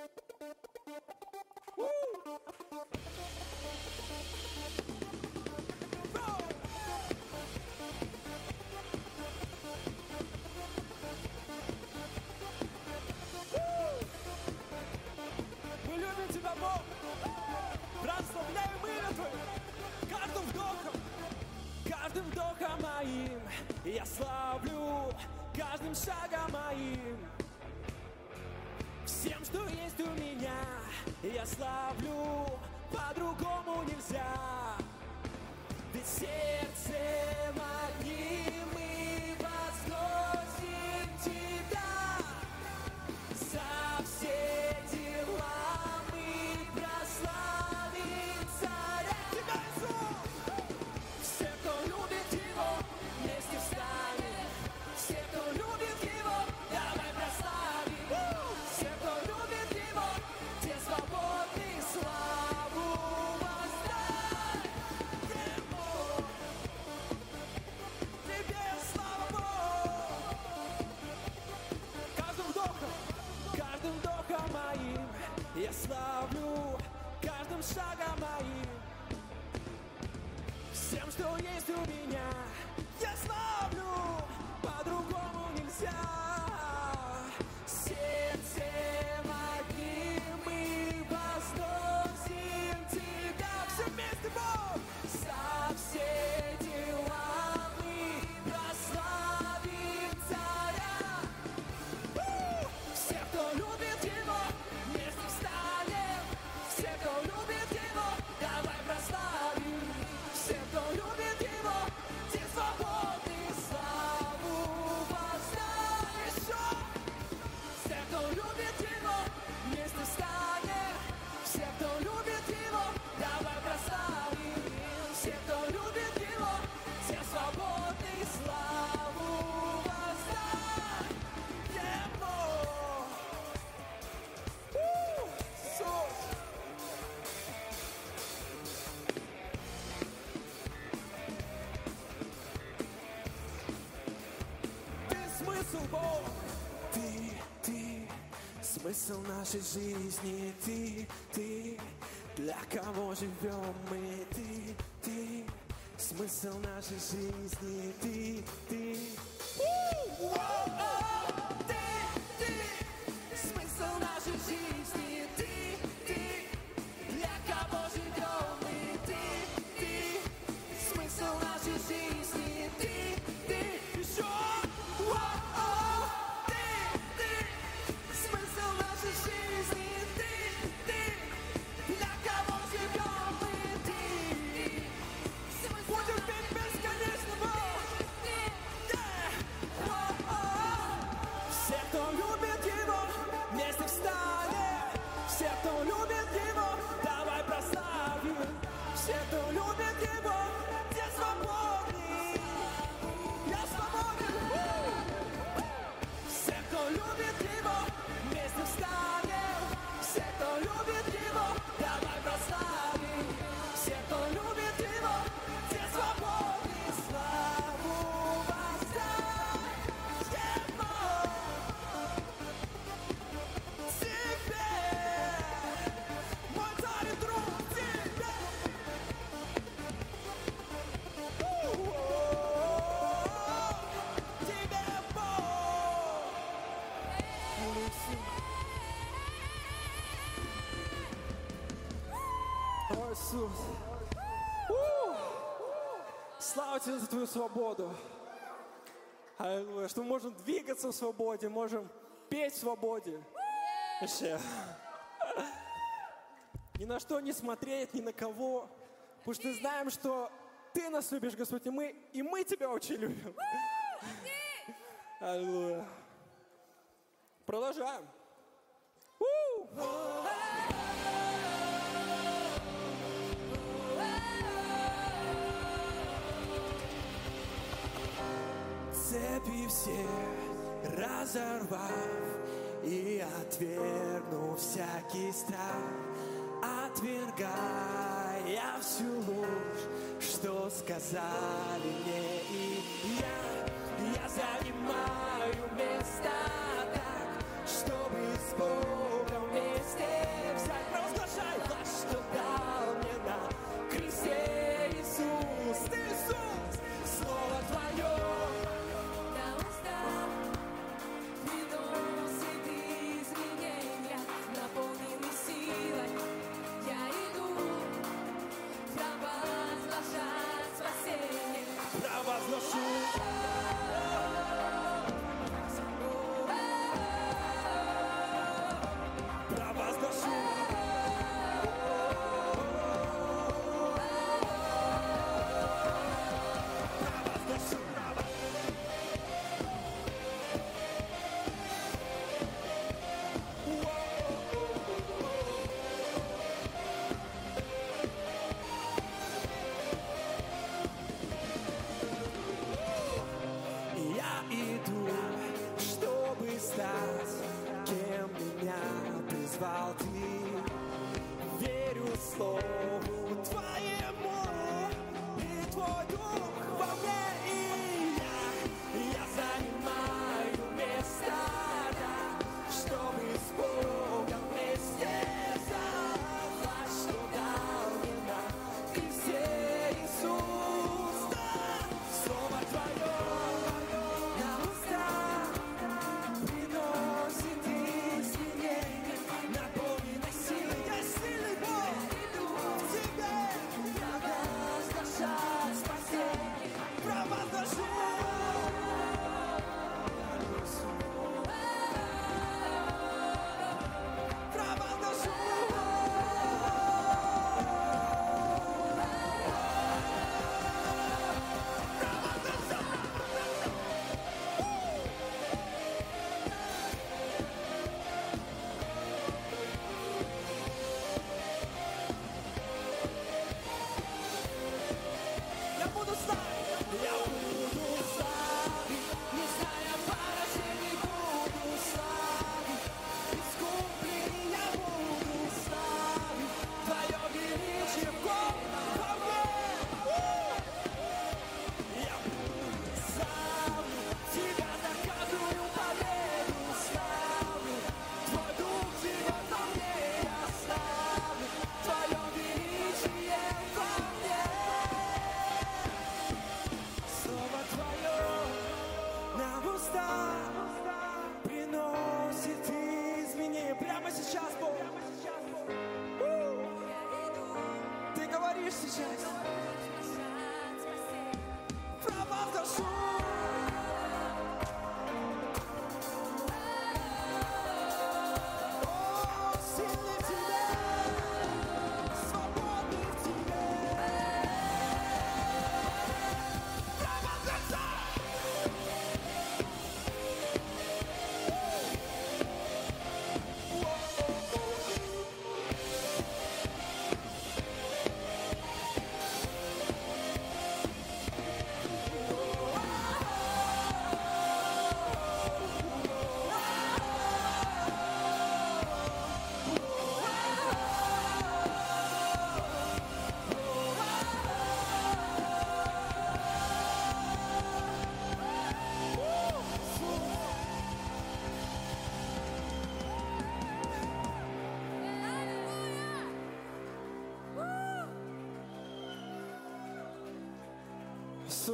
Любим Тебя, Бог! Прославляем имя Твое! Каждым вдохом, каждым вдохом моим я славлю, каждым шагом моим. Что есть у меня, я славлю, по-другому нельзя. Ведь сердцем нашей жизни, ты, ты, для кого живем мы, ты, ты, смысл нашей жизни, ты, ты. Тебе за твою свободу. Аллилуйя. Что мы можем двигаться в свободе, можем петь в свободе. Вообще. Ни на что не смотреть, ни на кого. Потому что знаем, что ты нас любишь, Господь, и мы, и мы тебя очень любим. Аллилуйя. Продолжаем. У! цепи все разорвав И отвергнув всякий страх Отвергая всю ложь, что сказали мне И я, я занимаю место так, чтобы с Богом вместе взять. Провозглашай, во что дал мне на кресте Иисус. Иисус, Слово Твое.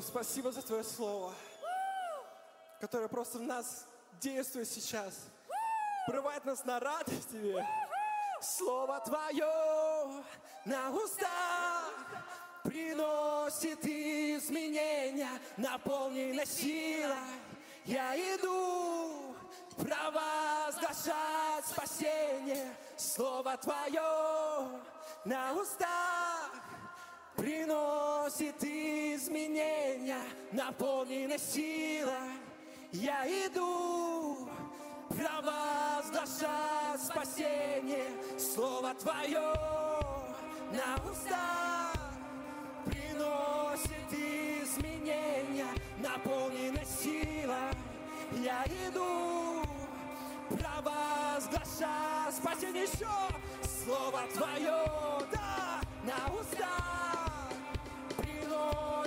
Иисус, спасибо за Твое Слово, которое просто в нас действует сейчас. Прорывает нас на радость Тебе. Слово Твое на устах приносит изменения, наполненной силой. Я иду провозглашать спасение. Слово Твое на устах приносит изменения, наполненной силой. Я иду провозглашать спасение. Слово Твое на устах приносит изменения, наполненной силой. Я иду провозглашать спасение еще. Слово Твое, да, на устах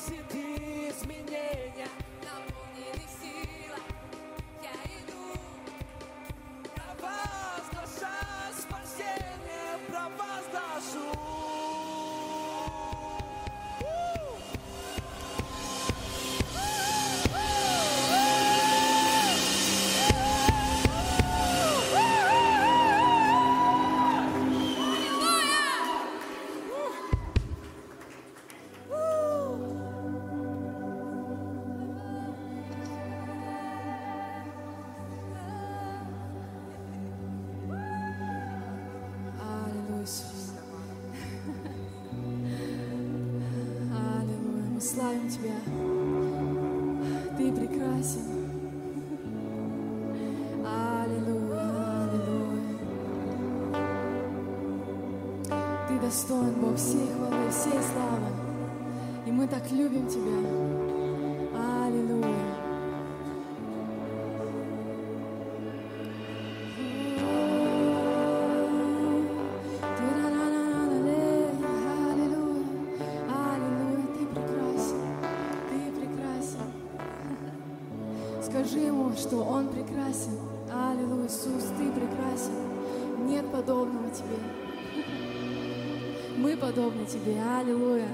приносит изменения. Наполненный достоин, Бог, всей хвалы, всей славы. И мы так любим Тебя. Мы подобны тебе. Аллилуйя.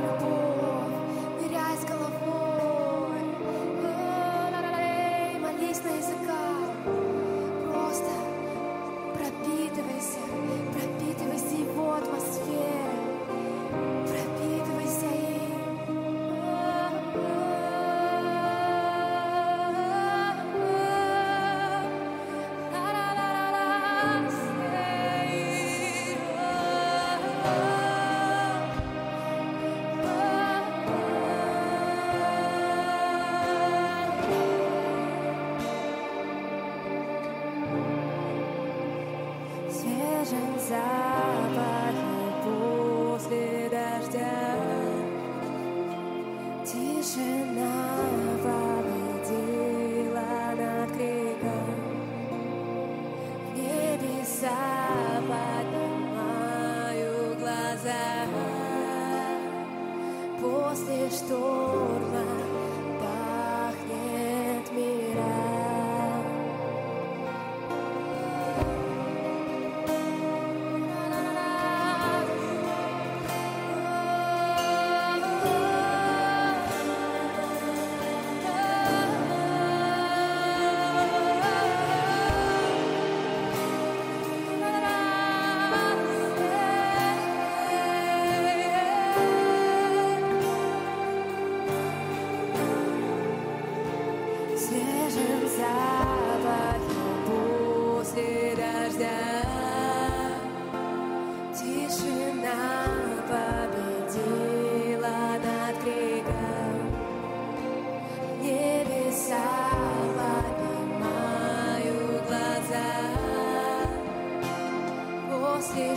В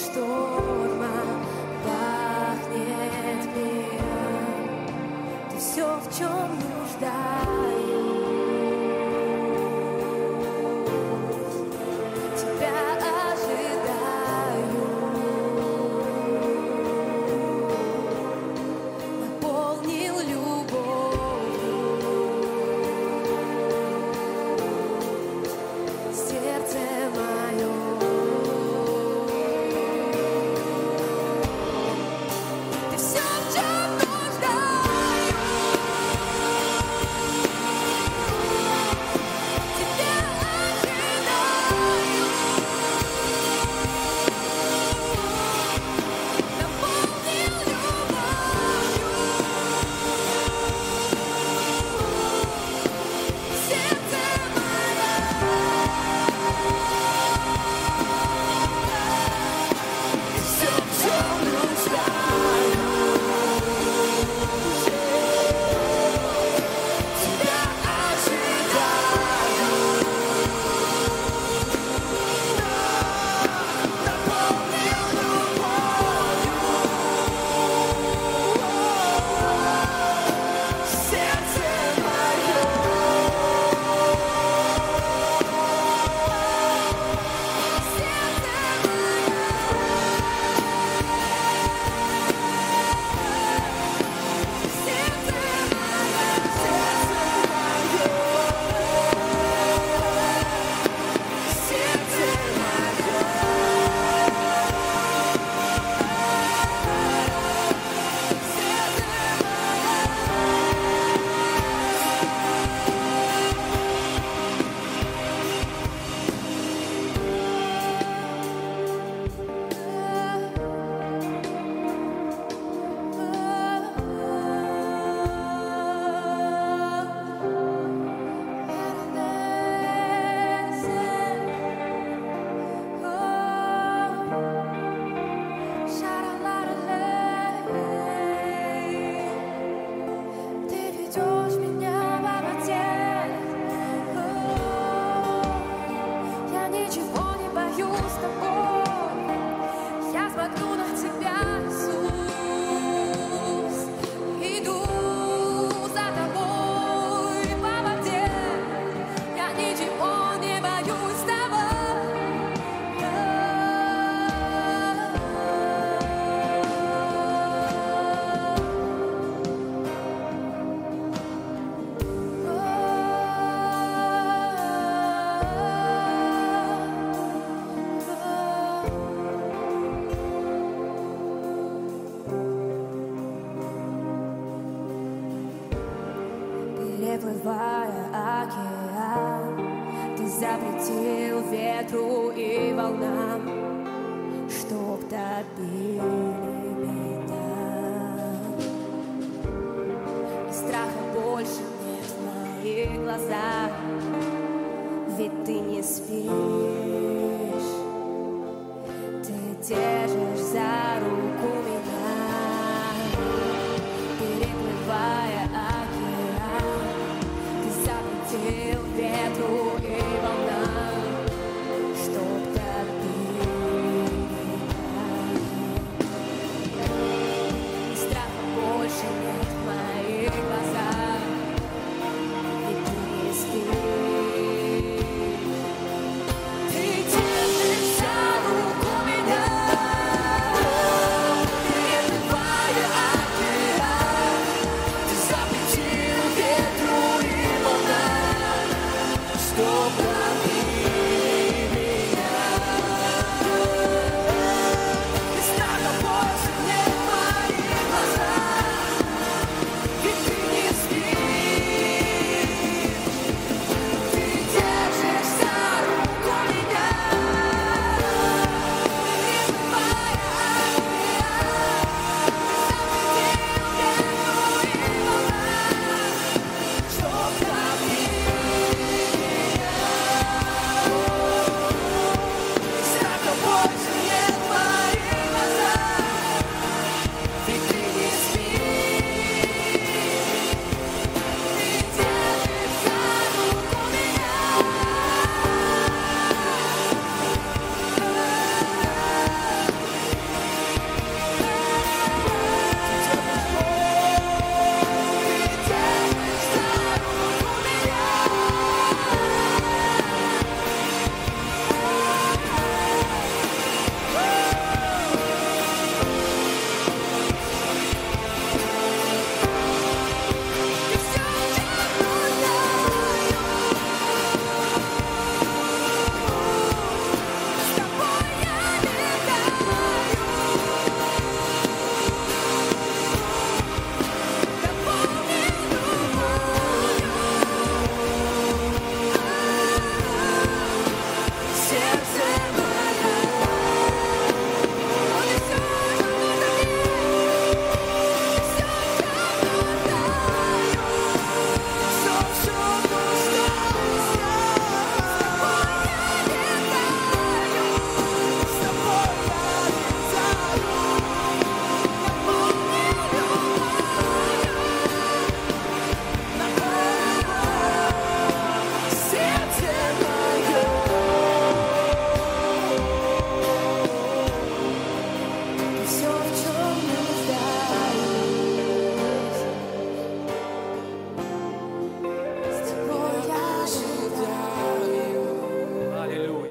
шторма пахнет миром. Ты все, в чем нуждаюсь